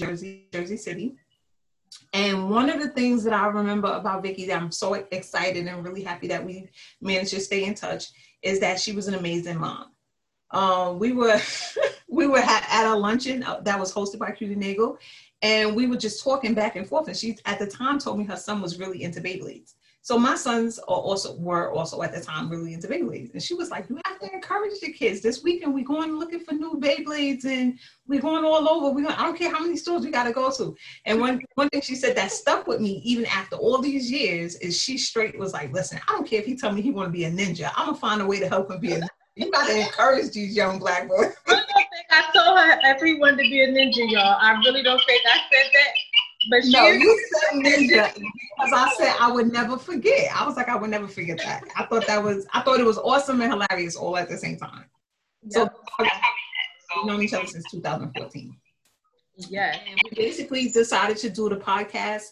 Jersey, Jersey City. And one of the things that I remember about Vicky that I'm so excited and really happy that we managed to stay in touch is that she was an amazing mom. Um, we were we were at, a luncheon uh, that was hosted by Cutie Nagel, and we were just talking back and forth. And she at the time told me her son was really into Beyblades. So my sons are also were also at the time really into Beyblades, and she was like, "You have to encourage your kids. This weekend we're going looking for new Beyblades, and we're going all over. We I don't care how many stores we got to go to." And one one thing she said that stuck with me even after all these years is she straight was like, "Listen, I don't care if he tell me he want to be a ninja. I'm gonna find a way to help him be a ninja. You gotta encourage these young black boys." I don't think I told her everyone to be a ninja, y'all. I really don't think I said that. But no, you said ninja because I said I would never forget. I was like, I would never forget that. I thought that was, I thought it was awesome and hilarious all at the same time. So we've known each other since 2014. Yeah. And we basically decided to do the podcast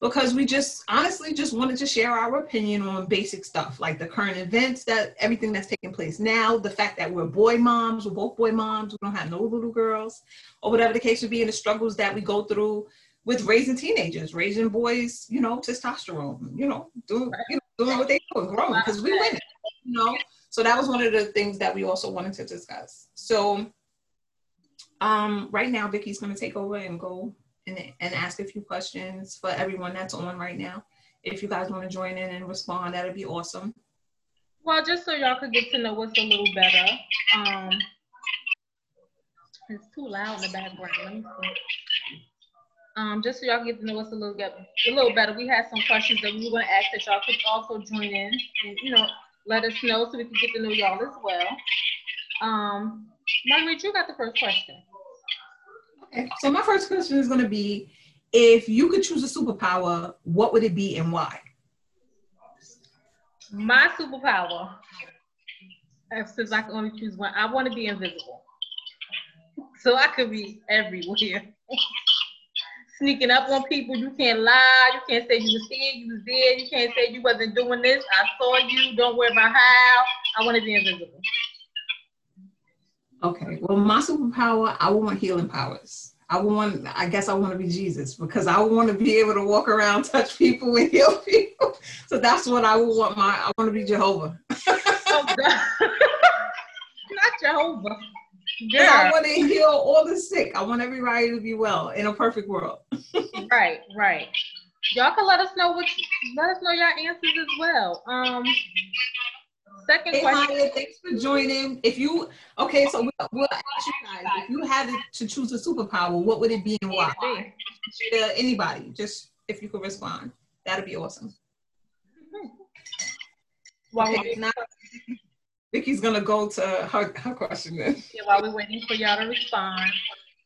because we just honestly just wanted to share our opinion on basic stuff like the current events that everything that's taking place now the fact that we're boy moms we're both boy moms we don't have no little girls or whatever the case would be and the struggles that we go through with raising teenagers raising boys you know testosterone you know doing, you know, doing what they do growing because we win you know so that was one of the things that we also wanted to discuss so um right now vicky's going to take over and go and, and ask a few questions for everyone that's on right now. If you guys want to join in and respond, that'd be awesome. Well, just so y'all could get to know us a little better. Um, it's too loud in the background. Let me see. Um, just so y'all get to know us a little bit, a little better. We had some questions that we were going to ask that y'all could also join in and you know let us know so we can get to know y'all as well. Um, Marguerite, you got the first question. Okay. So my first question is going to be, if you could choose a superpower, what would it be and why? My superpower, since I can only choose one, I want to be invisible. So I could be everywhere. Sneaking up on people, you can't lie, you can't say you was here, you was there, you can't say you wasn't doing this. I saw you, don't worry about how. I want to be invisible. Okay. Well, my superpower, I want healing powers. I want, I guess I want to be Jesus because I want to be able to walk around, touch people, and heal people. So that's what I would want my, I want to be Jehovah. oh, Not Jehovah. Yeah. I want to heal all the sick. I want everybody to be well in a perfect world. right, right. Y'all can let us know what, let us know your answers as well. Um, Second hey, question. Maya, thanks for joining. If you okay, so we'll, we'll, ask you guys if you had to choose a superpower, what would it be and why? Uh, anybody, just if you could respond, that'd be awesome. While okay, now, Vicky's gonna go to her, her question then. Yeah, while we're waiting for y'all to respond.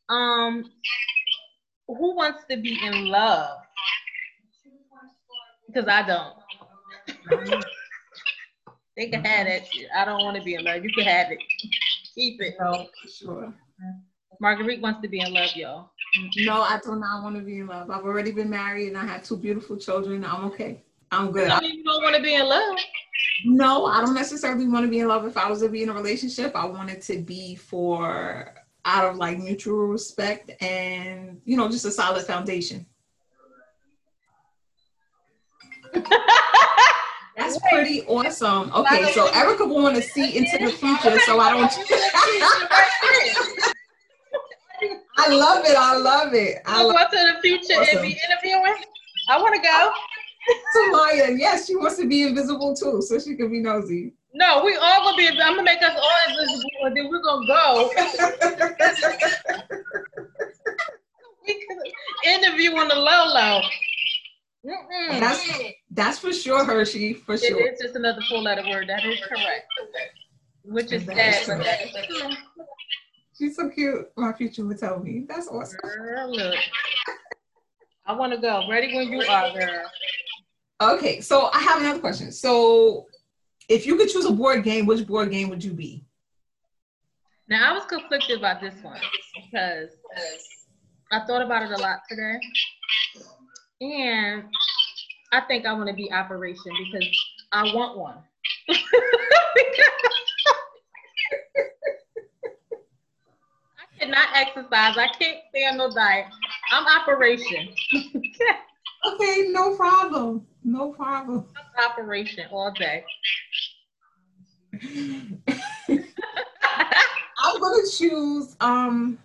Um, who wants to be in love? Because I don't. They can have that shit. I don't want to be in love. You can have it. Keep it. No, sure. Marguerite wants to be in love, y'all. No, I do not want to be in love. I've already been married and I have two beautiful children. I'm okay. I'm good. I mean, you don't want to be in love. No, I don't necessarily want to be in love. If I was to be in a relationship, I want it to be for out of like mutual respect and you know just a solid foundation. That's pretty awesome. Okay, so Erica will want to see into the future, so I don't. I love it. I love it. I love to the future awesome. and be interviewing. I want to go. Samaya, yes, she wants to be invisible too, so she can be nosy. No, we all gonna be. I'm gonna make us all invisible, and then we're gonna go. we can interview on the low low. Mm-mm. That's that's for sure, Hershey. For sure. It is just another four letter word. That is correct. Which is sad. She's so cute. My future would tell me. That's awesome. Girl, look. I want to go. Ready when you are, girl. Okay, so I have another question. So, if you could choose a board game, which board game would you be? Now, I was conflicted about this one because I thought about it a lot today. And I think I want to be operation because I want one. I cannot exercise. I can't stay on no diet. I'm operation. okay, no problem. No problem. Operation all day. I'm gonna choose. Um,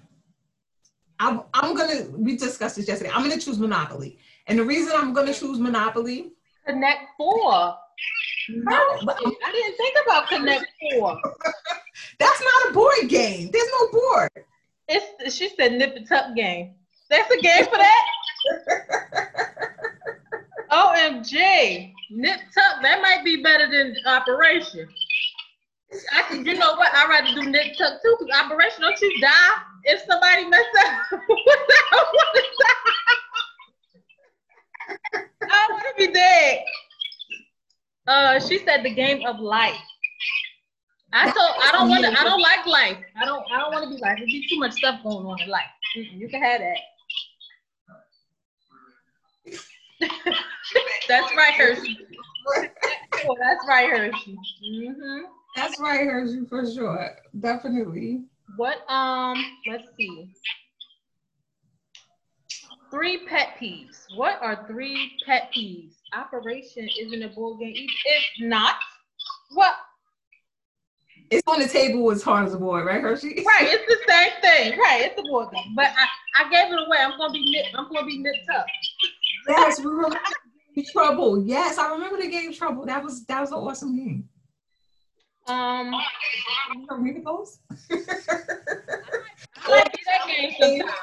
I'm I'm gonna. We discussed this yesterday. I'm gonna choose Monopoly, and the reason I'm gonna choose Monopoly. Connect Four. No, but I didn't think about Connect Four. That's not a board game. There's no board. It's she said nip it tuck game. That's a game for that. OMG, nip tuck. That might be better than Operation. I can, you know what? I'd rather do nip tuck too, because Operation, don't you die if somebody mess up? I want to be dead. Uh, she said the game of life. I told I don't want to. I don't like life. I don't. I don't want to be life. There'd be too much stuff going on in life. You can have that. That's right, Hershey. oh, that's right, Hershey. Mm-hmm. That's right, Hershey, for sure. Definitely. What? Um. Let's see. Three pet peeves. What are three pet peeves? Operation isn't a board game. If not, what it's on the table as hard as a board, right, Hershey? Right, it's the same thing. Right, it's a board game. But I, I gave it away. I'm gonna be I'm gonna be nipped up. Yes, we remember Trouble. Yes, I remember the game Trouble. That was that was an awesome game. Um, read those. I might be that game sometime.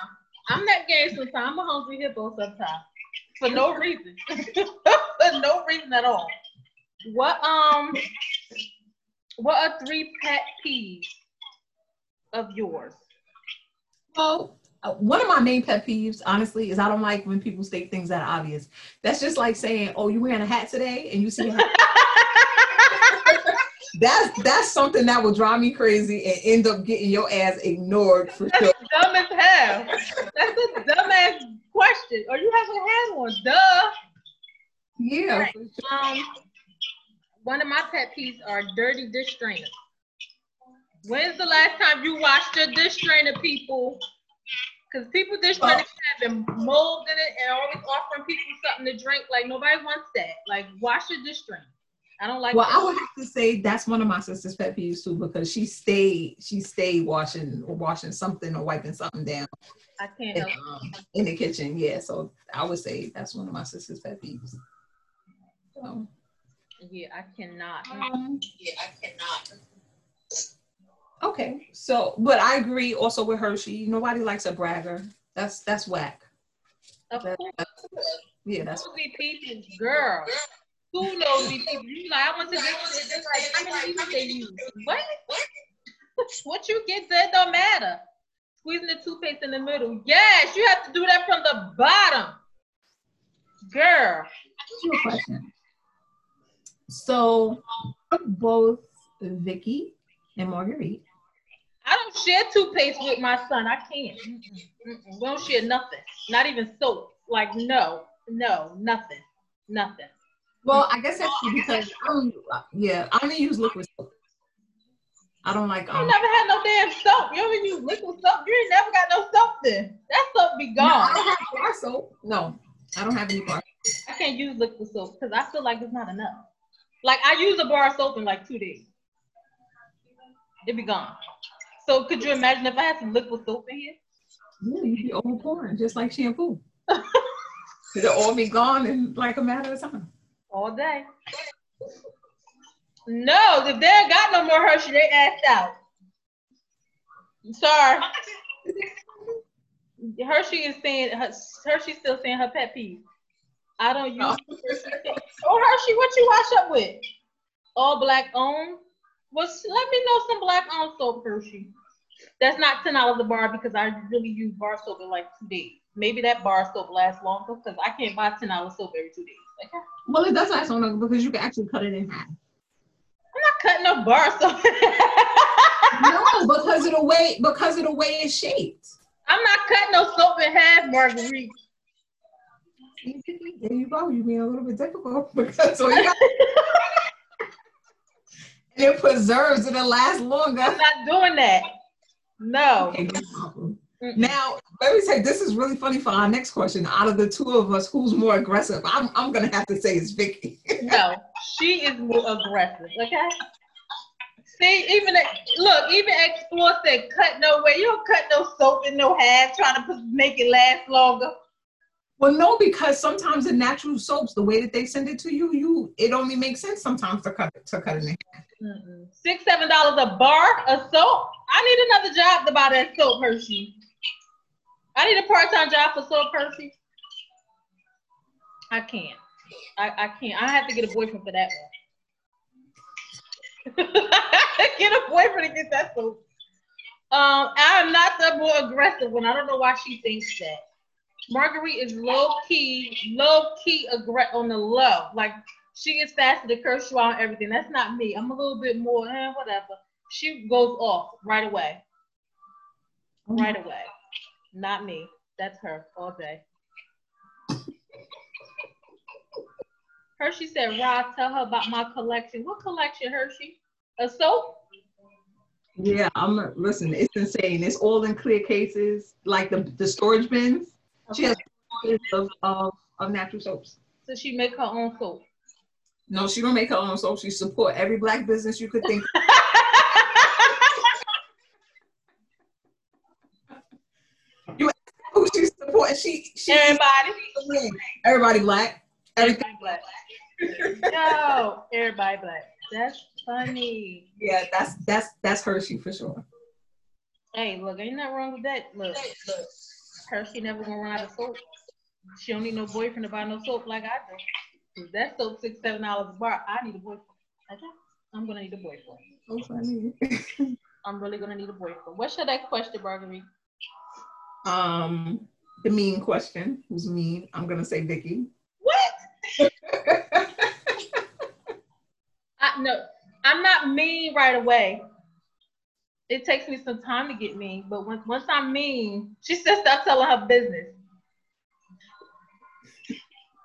I'm that game sometime. I'm a hungry hippo sometimes for no reason. for no reason at all. What um what are three pet peeves of yours? Well, one of my main pet peeves, honestly, is I don't like when people state things that are obvious. That's just like saying, "Oh, you wearing a hat today?" and you see. that's that's something that will drive me crazy and end up getting your ass ignored for that's sure. Dumb as hell. That's a dumbass question. Or you have a hat on? Duh. Yeah. Right. Sure. Um, one of my pet peeves are dirty dish strainers. When's the last time you washed your dish strainer, people? Because people just dish strainers have been mold in it and always offering people something to drink. Like nobody wants that. Like wash your dish strainer. I don't like. Well, that. I would have to say that's one of my sister's pet peeves too because she stayed she stayed washing or washing something or wiping something down. I can't in, um, in the kitchen. Yeah, so I would say that's one of my sister's pet peeves. So. Yeah, I cannot. Um, yeah, I cannot. Okay, so but I agree also with Hershey. Nobody likes a bragger. That's that's whack. Of that, course. That's, yeah, that's nosy people, girl. Who knows these people? You like I want to this. this like how many people they use? What? what you get said don't matter. Squeezing the toothpaste in the middle. Yes, you have to do that from the bottom, girl. Your question. So both Vicky and Marguerite. I don't share toothpaste with my son. I can't. Mm-mm, We don't share nothing. Not even soap. Like no, no, nothing, nothing. Well, I guess that's because I don't. Yeah, I only use liquid soap. I don't like. Um, you never had no damn soap. You only use liquid soap. You ain't never got no soap then. That soap be gone. No, I don't have bar soap. No, I don't have any bar. I can't use liquid soap because I feel like it's not enough. Like I use a bar of soap in like two days. It'd be gone. So could you imagine if I had some liquid soap in here? Yeah, you'd be overpouring just like shampoo. It'll all be gone in like a matter of time. All day. No, if they ain't got no more Hershey, they asked out. Sorry. Hershey is saying Hershey's still saying her pet peeve. I don't use. Oh, oh Hershey, what you wash up with? All black owned. Well, let me know some black owned soap, Hershey. That's not ten dollars a bar because I really use bar soap in like two days. Maybe that bar soap lasts longer because I can't buy ten dollars soap every two days. Okay. Well, it does last longer because you can actually cut it in half. I'm not cutting no bar soap. no, because of the way because of the way it's shaped. I'm not cutting no soap in half, Marguerite. There you go. You're being a little bit difficult because so got- it preserves. It'll last longer. I'm not doing that. No. Okay, no Now, let me say this is really funny for our next question. Out of the two of us, who's more aggressive? I'm, I'm gonna have to say it's Vicky. no, she is more aggressive. Okay. See, even look, even Explore said, "Cut no way. You don't cut no soap in no half, trying to put, make it last longer." Well, no, because sometimes the natural soaps, the way that they send it to you, you it only makes sense sometimes to cut to cut it in half. Six, seven dollars a bar of soap. I need another job to buy that soap, Hershey. I need a part-time job for soap, Hershey. I can't. I, I can't. I have to get a boyfriend for that one. get a boyfriend to get that soap. Um, I'm not the more aggressive one. I don't know why she thinks that. Marguerite is low key, low key aggressive on the low. Like she gets faster to curse you out and everything. That's not me. I'm a little bit more, eh, whatever. She goes off right away. Mm-hmm. Right away. Not me. That's her all day. Hershey said, Rod, tell her about my collection. What collection, Hershey? A soap? Yeah, I'm listen, it's insane. It's all in clear cases, like the, the storage bins. Okay. She has of, of, of natural soaps. So she make her own soap. No, she don't make her own soap. She support every black business you could think. you who she support? She, she everybody. Everybody black. Everything black. no, everybody black. That's funny. Yeah, that's that's that's Hershey for sure. Hey, look, ain't nothing wrong with that. Look, look. Hershey never gonna run out of soap. She don't need no boyfriend to buy no soap like I do. If that soap six, seven dollars a bar, I need a boyfriend. Okay? I'm gonna need a boyfriend. So funny. I'm really gonna need a boyfriend. What should I question, Marguerite? Um, the mean question. Who's mean? I'm gonna say Vicky. What? I no, I'm not mean right away. It takes me some time to get mean, but once once I'm mean, she says stop telling her business.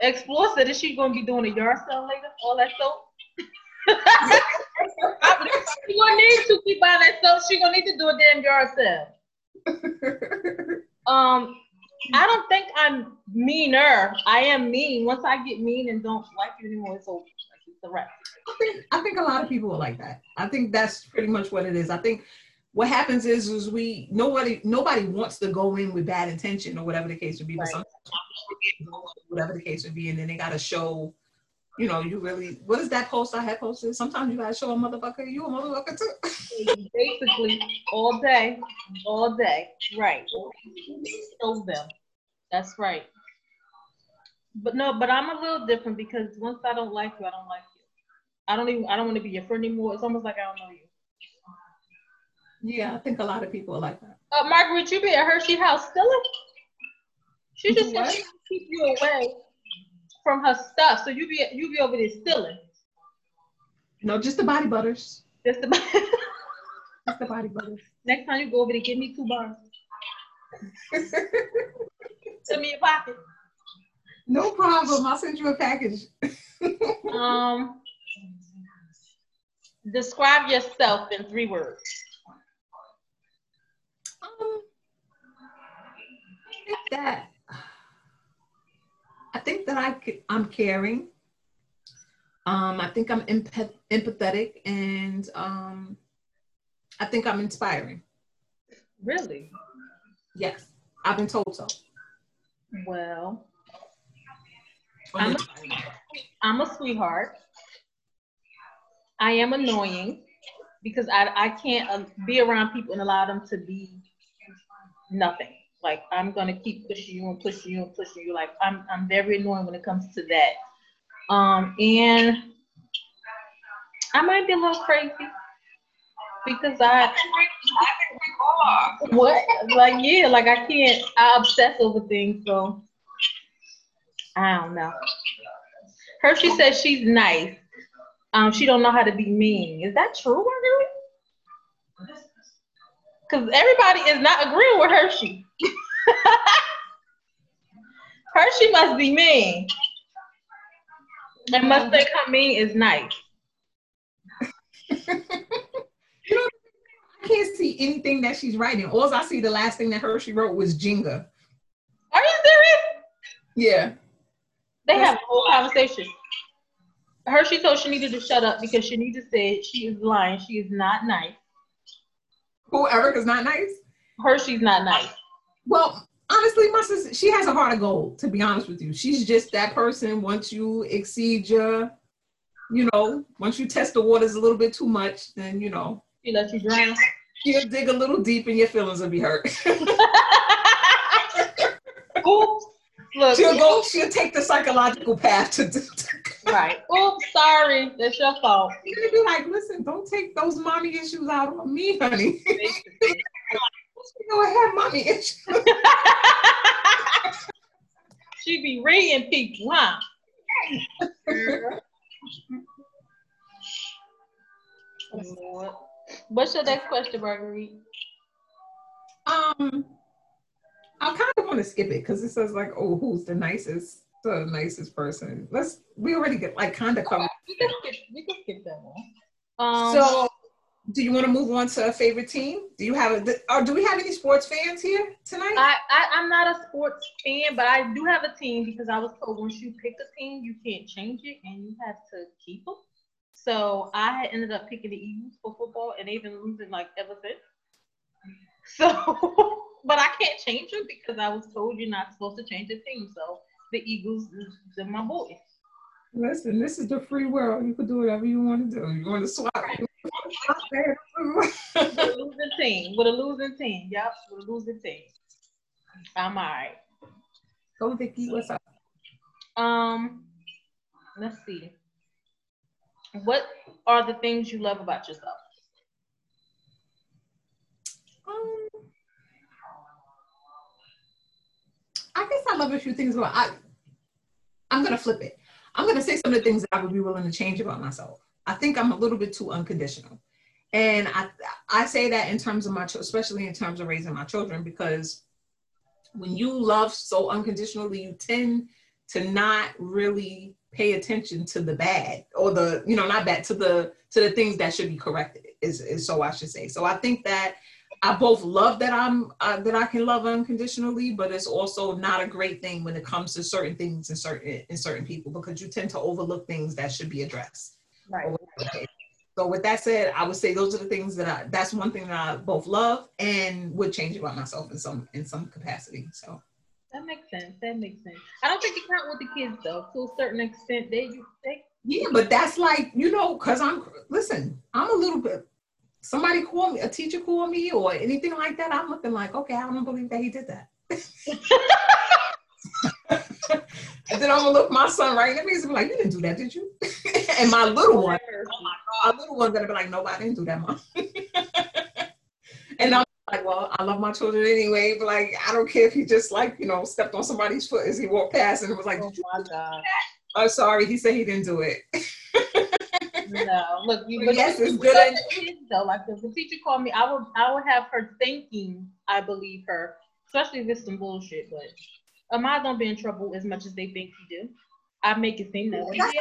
Explore said, is she gonna be doing a yard sale later? All that soap? she gonna need to keep buying that soap. She gonna need to do a damn yard sale. um, I don't think I'm meaner. I am mean. Once I get mean and don't like you anymore, it's over. It's the rest. I think I think a lot of people are like that. I think that's pretty much what it is. I think what happens is is we nobody nobody wants to go in with bad intention or whatever the case would be, right. but whatever the case would be, and then they gotta show, you know, you really what is that post I had posted? Sometimes you gotta show a motherfucker you a motherfucker too. Basically, all day, all day, right? Show them. That's right. But no, but I'm a little different because once I don't like you, I don't like you. I don't even I don't want to be your friend anymore. It's almost like I don't know you. Yeah, I think a lot of people are like that. Uh, Margaret, you be at Hershey House still? She just said she keep you away from her stuff, so you be you be over there stealing. No, just the body butters. Just the body. just the body butters. Next time you go over there, give me two bars. Send me a pocket. No problem. I'll send you a package. um, describe yourself in three words. I think that I think that I I'm caring. Um, I think I'm empath- empathetic, and um, I think I'm inspiring. Really? Yes, I've been told so. Well, I'm a, I'm a sweetheart. I am annoying because I, I can't uh, be around people and allow them to be nothing. Like I'm gonna keep pushing you and pushing you and pushing you. Like I'm I'm very annoying when it comes to that. Um, and I might be a little crazy because I what like yeah like I can't I obsess over things so I don't know. Hershey says she's nice. Um, she don't know how to be mean. Is that true, Marguerite? Because everybody is not agreeing with Hershey. Hershey must be mean. And must think her mean is nice. I can't see anything that she's writing. All I see, the last thing that Hershey wrote was Jenga. Are you serious? Yeah. They have a whole conversation. Hershey told she needed to shut up because she needed to say she is lying. She is not nice. Who Erica's not nice? Hershey's not nice. Well, honestly, my sister, she has a heart of gold, to be honest with you. She's just that person. Once you exceed your, you know, once you test the waters a little bit too much, then you know. She lets you drown. She'll dig a little deep and your feelings will be hurt. Oops. Look, she'll go, she'll take the psychological path to, to, to right. Oops, sorry. That's your fault. You're gonna be like, listen, don't take those mommy issues out on me, honey. I have mommy issues. she be reading people, huh? What's your next question, Marguerite? Um, I kind of want to skip it because it says like, oh, who's the nicest, the nicest person? Let's. We already get like kind of covered. We can skip. We can skip that one. Um, so, do you want to move on to a favorite team? Do you have a? Or do we have any sports fans here tonight? I, I I'm not a sports fan, but I do have a team because I was told once you pick a team, you can't change it and you have to keep them. So I ended up picking the Eagles for football, and they've been losing like ever since. So, but I can't change them because I was told you're not supposed to change the team. So the Eagles, are my boys. Listen, this is the free world. You can do whatever you want to do. You want to swap. with a losing team. With a losing team. Yep, with a losing team. I'm all right. Go, Vicky. What's up? Um, let's see. What are the things you love about yourself? Um, I guess I love a few things about I. I'm gonna flip it. I'm gonna say some of the things that I would be willing to change about myself. I think I'm a little bit too unconditional, and I I say that in terms of my especially in terms of raising my children because when you love so unconditionally, you tend to not really pay attention to the bad or the you know not bad to the to the things that should be corrected is, is so I should say. So I think that I both love that I'm uh, that I can love unconditionally, but it's also not a great thing when it comes to certain things in certain in certain people because you tend to overlook things that should be addressed. Right. So with that said, I would say those are the things that I that's one thing that I both love and would change about myself in some in some capacity. So that makes sense. That makes sense. I don't think you count with the kids though. To a certain extent, they you they yeah, but that's like you know, cause I'm listen. I'm a little bit somebody call me, a teacher call me or anything like that, I'm looking like, okay, I don't believe that he did that. and then I'm gonna look my son right in the face and be like, you didn't do that, did you? and my little one, oh my God, my little one's gonna be like, no, I didn't do that, mom. and I'm like, well, I love my children anyway, but like, I don't care if he just like, you know, stepped on somebody's foot as he walked past and it was like, oh my God. I'm oh, sorry, he said he didn't do it. No, look, you but yes, it's good. Kids, though, like if the teacher called me, I would I would have her thinking I believe her, especially if it's some bullshit. But Ahmad don't be in trouble as much as they think he do. I make it seem that way. Yeah,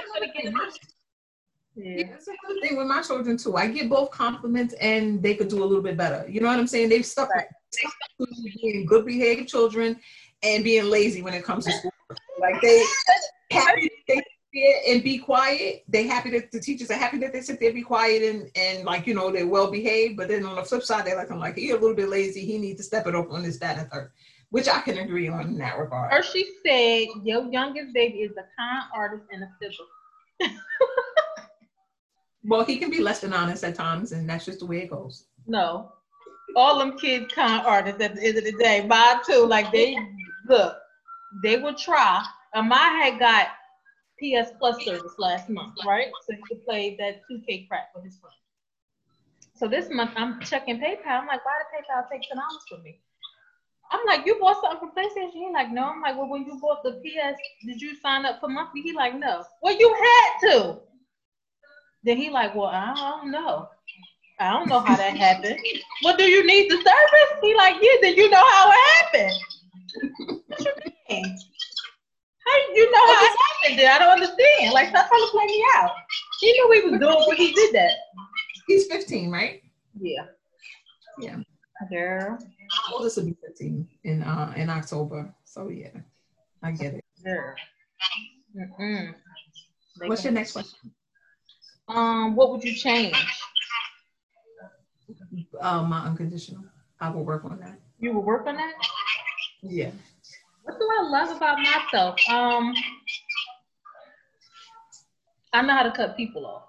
yeah. that's another thing with my children too. I get both compliments and they could do a little bit better. You know what I'm saying? They've stuck right. being good behaved children and being lazy when it comes to school. Like they happy they and be quiet. They happy that the teachers are happy that they sit there, be quiet, and and like you know they're well behaved. But then on the flip side, they're like, I'm like, he a little bit lazy. He needs to step it up on this, that, and third, which I can agree on in that regard. Or she said, your youngest baby is a kind artist and a fiddler. well, he can be less than honest at times, and that's just the way it goes. No, all them kids con artists at the end of the day. Mine too. Like they look, they will try. Um, I had got PS Plus service last month, right? So he could play that 2K crap with his friends. So this month I'm checking PayPal. I'm like, why did PayPal take ten dollars from me? I'm like, you bought something from PlayStation? He like, no. I'm like, well, when you bought the PS, did you sign up for monthly? He like, no. Well, you had to. Then he like, well, I don't know. I don't know how that happened. well, do you need the service? He like, yeah. Then you know how it happened. what you mean? You know how it happened? I don't understand. Like, stop trying to play me out. He knew he was doing when he did that. He's 15, right? Yeah. Yeah. Girl. My oldest will be 15 in uh in October. So yeah, I get it. Girl. Mm-mm. What's your next question? Um, what would you change? Uh, my unconditional. I will work on that. You would work on that? Yeah. What I love about myself? Um, I know how to cut people off.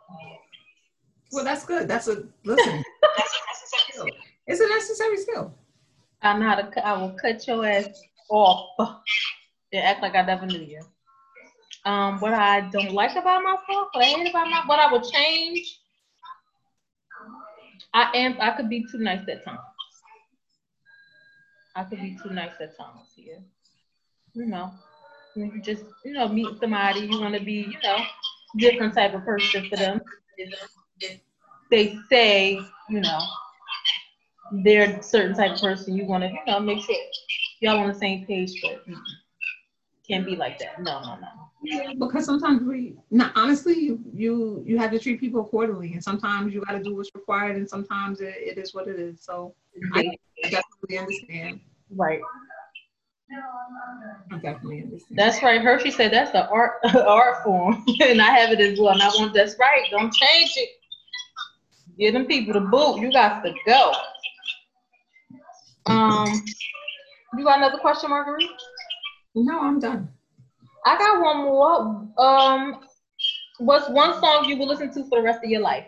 Well, that's good. That's a listen. that's a necessary skill. It's a necessary skill. I know how to. cut- I will cut your ass off and act like I never knew you. Um, what I don't like about myself, what I hate about my, what I would change. I am. I could be too nice at times. I could be too nice at times. Yeah. You know, when you just you know meet somebody, you want to be you know different type of person for them. They say you know they're a certain type of person, you want to, you know, make sure y'all on the same page, but mm, can't be like that. No, no, no. Yeah, because sometimes we, no, honestly, you you you have to treat people accordingly, and sometimes you got to do what's required, and sometimes it, it is what it is. So I definitely understand. Right. I definitely understand. That's right. Hershey said that's the art art form, and I have it as well. And I want that's right. Don't change it. Give them people the boot. You got to go. Um, you got another question, Marguerite? no, I'm done. I got one more. Um, what's one song you will listen to for the rest of your life?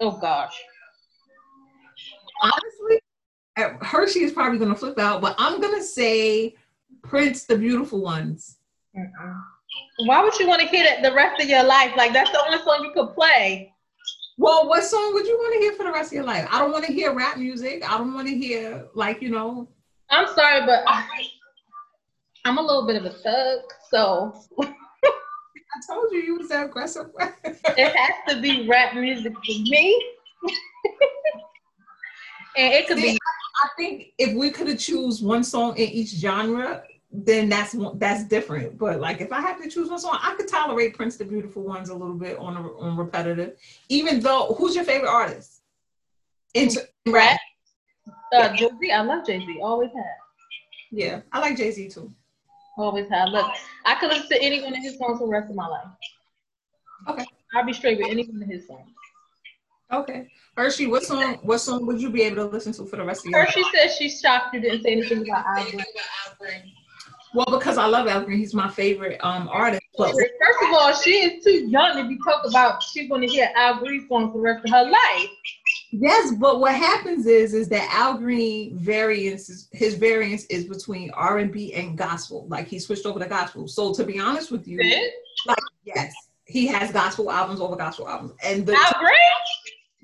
Oh gosh. Hershey is probably gonna flip out, but I'm gonna say Prince, the Beautiful Ones. Uh-uh. Why would you want to hear that the rest of your life? Like that's the only song you could play. Well, what song would you want to hear for the rest of your life? I don't want to hear rap music. I don't want to hear like you know. I'm sorry, but I'm a little bit of a thug, so I told you you was that aggressive. it has to be rap music for me. and it could See, be I think if we could have choose one song in each genre, then that's that's different. But like if I have to choose one song, I could tolerate Prince the Beautiful Ones a little bit on on repetitive. Even though, who's your favorite artist? In rap. Uh, Jay Z, I love Jay Z. Always have. Yeah, I like Jay Z too. Always have. Look, I could listen to any one of his songs for the rest of my life. Okay. I'll be straight with any one of his songs. Okay, Hershey, what song? What song would you be able to listen to for the rest of your life? Hershey says she's shocked you didn't say anything about Al Green. Well, because I love Al Green, he's my favorite um artist. But First of all, she is too young to be talking about she's going to hear Al Green songs for the rest of her life. Yes, but what happens is is that Al Green variance is his variance is between R and B and gospel. Like he switched over to gospel. So to be honest with you, like yes, he has gospel albums over gospel albums. And the Al Green?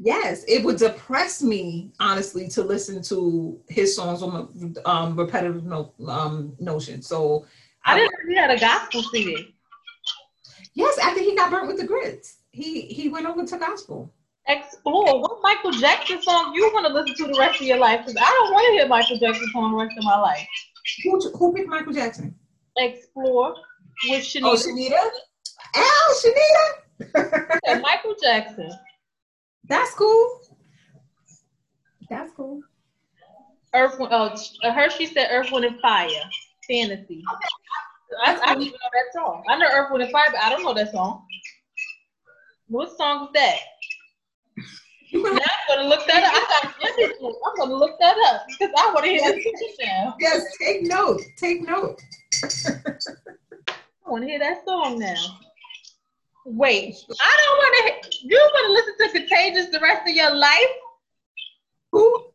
Yes, it would depress me honestly to listen to his songs on um, repetitive no, um, notion. So I didn't know he had a gospel CD. yes, after he got burnt with the grits, he he went over to gospel. Explore. What Michael Jackson song you want to listen to the rest of your life? Because I don't want to hear Michael Jackson song the rest of my life. Who who picked Michael Jackson? Explore with Shania. Oh, Shanita. Al Shanita. and Michael Jackson. That's cool. That's cool. Earth, oh, uh, Hershey said Earth, Wind, and Fire. Fantasy. I, I don't even know that song. I know Earth, Wind, and Fire, but I don't know that song. What song is that? Now I'm gonna look that up. I got I'm gonna look that up because I want to hear that song now. yes, take note. Take note. I want to hear that song now. Wait, I don't want to. You want to listen to Contagious the rest of your life? Who?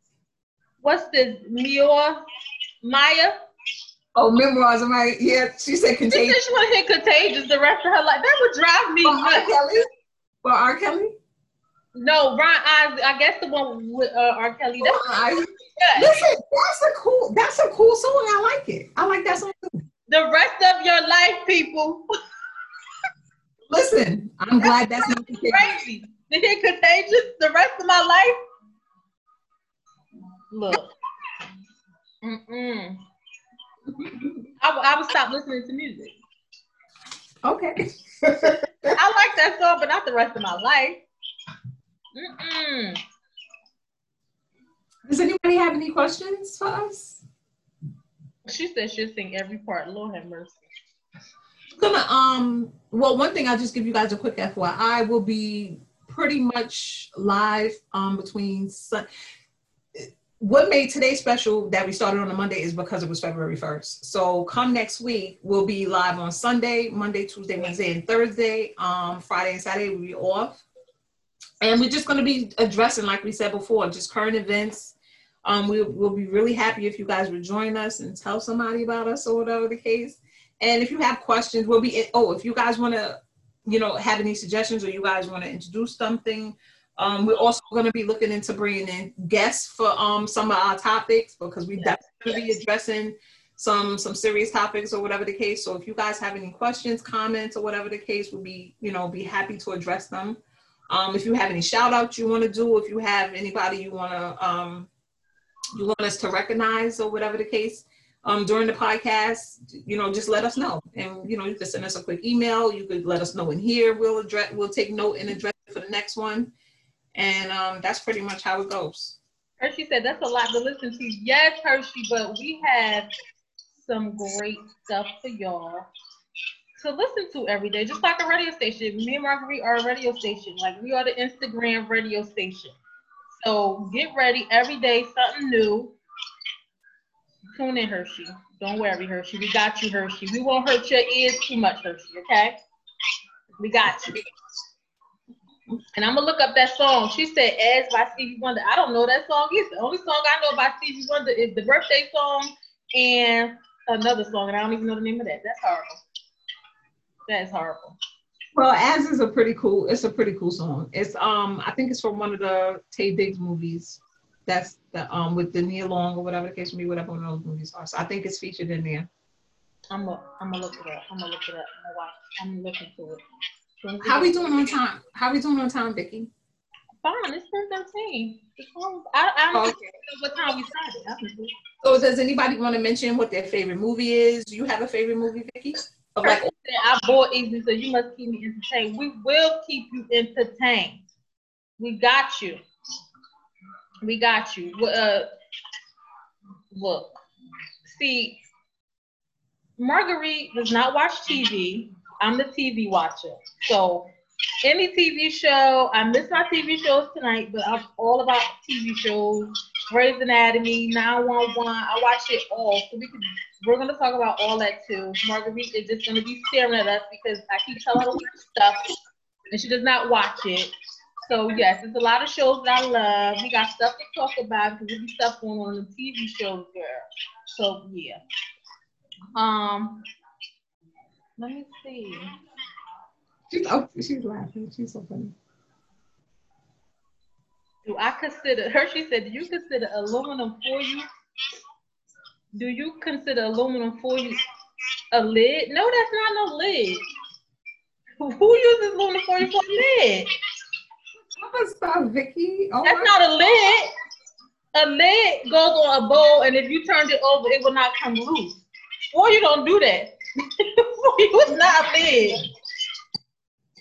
What's this? Mior Maya? Oh, memoirs. Am I? Yeah, she said contagious. She said she want to hear Contagious the rest of her life. That would drive me For R. nuts. Kelly. For R. Kelly. No, Ron Isley. I guess the one with uh, R. Kelly. That's I, listen, that's a cool. That's a cool song. I like it. I like that song. too. The rest of your life, people. Listen, I'm glad that's not the. Crazy. Hear Contagious the rest of my life. Look. Mm-mm. I would stop listening to music. Okay. I like that song, but not the rest of my life. Mm-mm. Does anybody have any questions for us? She said she'll sing every part. Lord have mercy. Gonna um. Well, one thing I'll just give you guys a quick FYI. We'll be pretty much live um between. Sun- what made today special that we started on a Monday is because it was February 1st. So come next week, we'll be live on Sunday, Monday, Tuesday, Wednesday, and Thursday. Um, Friday and Saturday we'll be off. And we're just going to be addressing, like we said before, just current events. Um, we, we'll be really happy if you guys would join us and tell somebody about us or whatever the case. And if you have questions, we'll be, oh, if you guys want to, you know, have any suggestions or you guys want to introduce something, um, we're also going to be looking into bringing in guests for um, some of our topics because we yes. definitely be addressing some some serious topics or whatever the case. So if you guys have any questions, comments, or whatever the case, we'll be you know be happy to address them. Um, if you have any shout outs you want to do, if you have anybody you want to um, you want us to recognize or whatever the case um, during the podcast, you know, just let us know. And you know, you can send us a quick email. You could let us know in here. We'll address. We'll take note and address for the next one. And um, that's pretty much how it goes. Hershey said that's a lot to listen to. Yes, Hershey, but we have some great stuff for y'all to listen to every day, just like a radio station. Me and Marguerite are a radio station. Like we are the Instagram radio station. So get ready every day, something new. Tune in, Hershey. Don't worry, Hershey. We got you, Hershey. We won't hurt your ears too much, Hershey, okay? We got you. And I'm gonna look up that song. She said "As" by Stevie Wonder. I don't know that song either. The only song I know by Stevie Wonder is the birthday song and another song, and I don't even know the name of that. That's horrible. That is horrible. Well, "As" is a pretty cool. It's a pretty cool song. It's um, I think it's from one of the Taye Diggs movies. That's the um with the Nia Long or whatever the case may be, whatever one of those movies are. So I think it's featured in there. I'm gonna I'm gonna look it up. I'm gonna look it up. I'm gonna watch. I'm looking for it. How we doing on time? How we doing on time, Vicky? Fine, it's 10 I, I don't okay. know what time we started. So does anybody want to mention what their favorite movie is? Do you have a favorite movie, Vicky? Like, I bought easy, so you must keep me entertained. We will keep you entertained. We got you. We got you. Uh, look, see, Marguerite does not watch TV. I'm the TV watcher. So any TV show, I miss my TV shows tonight, but I'm all about TV shows. Grey's Anatomy, 911. I watch it all. So we can we're gonna talk about all that too. Marguerite is just gonna be staring at us because I keep telling her stuff and she does not watch it. So yes, there's a lot of shows that I love. We got stuff to talk about because there's stuff going on in the TV shows there. So yeah. Um let me see. She's oh, she's laughing. She's so funny. Do I consider Hershey said, do you consider aluminum for you? Do you consider aluminum for you a lid? No, that's not no lid. Who uses aluminum foil for a lid? Stop, Vicky. Oh that's not a lid. A lid goes on a bowl, and if you turned it over, it will not come loose. Or you don't do that. foil is not a lid.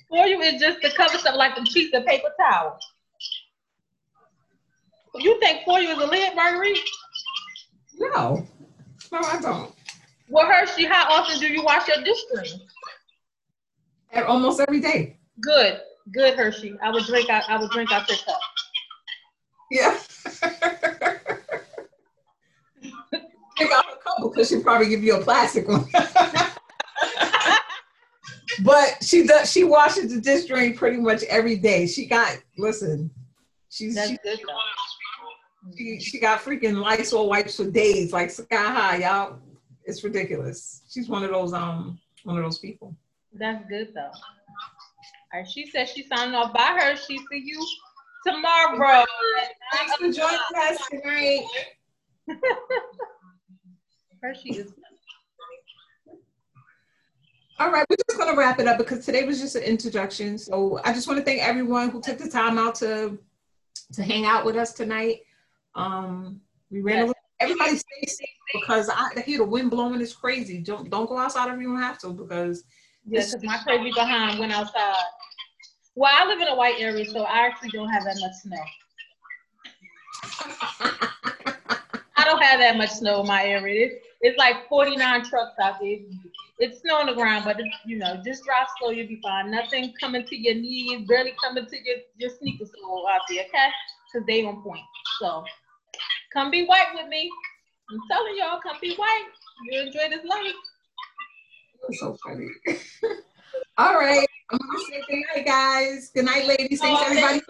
For you, is just to cover stuff like a piece of paper towel. You think for you is a lid, Marguerite? No. No, I don't. Well, Hershey, how often do you wash your dish screen? Almost every day. Good, good, Hershey. I would drink out. I would drink out your cup. Yeah. Take out a couple because she'd probably give you a plastic one. but she does. She washes the dish drain pretty much every day. She got listen. She's That's she, good she, she got freaking Lysol wipes for days, like sky high, y'all. It's ridiculous. She's one of those um one of those people. That's good though. She said she's signing off. By her. She see you tomorrow. Thanks for joining us tonight. Hershey is. All right, we're just going to wrap it up because today was just an introduction. So I just want to thank everyone who took the time out to to hang out with us tonight. Um, we ran yes. a little. Everybody stay safe because I hear the wind blowing is crazy. Don't don't go outside if you don't have to because. Yeah, because my crazy behind went outside. Well, I live in a white area, so I actually don't have that much snow. I don't have that much snow in my area. It's, it's like 49 trucks out there. It's snow on the ground, but it's, you know, just drive slow, you'll be fine. Nothing coming to your knees, barely coming to your, your sneakers out there, okay? Because they on point. So come be white with me. I'm telling y'all, come be white. You enjoy this life. That's so funny. All right. I'm gonna say good night, guys. Good night, ladies. Thanks oh, everybody.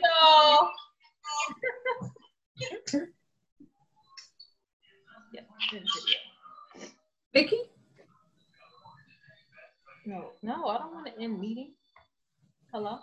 Thank Vicky? No, no, I don't want to end meeting. Hello?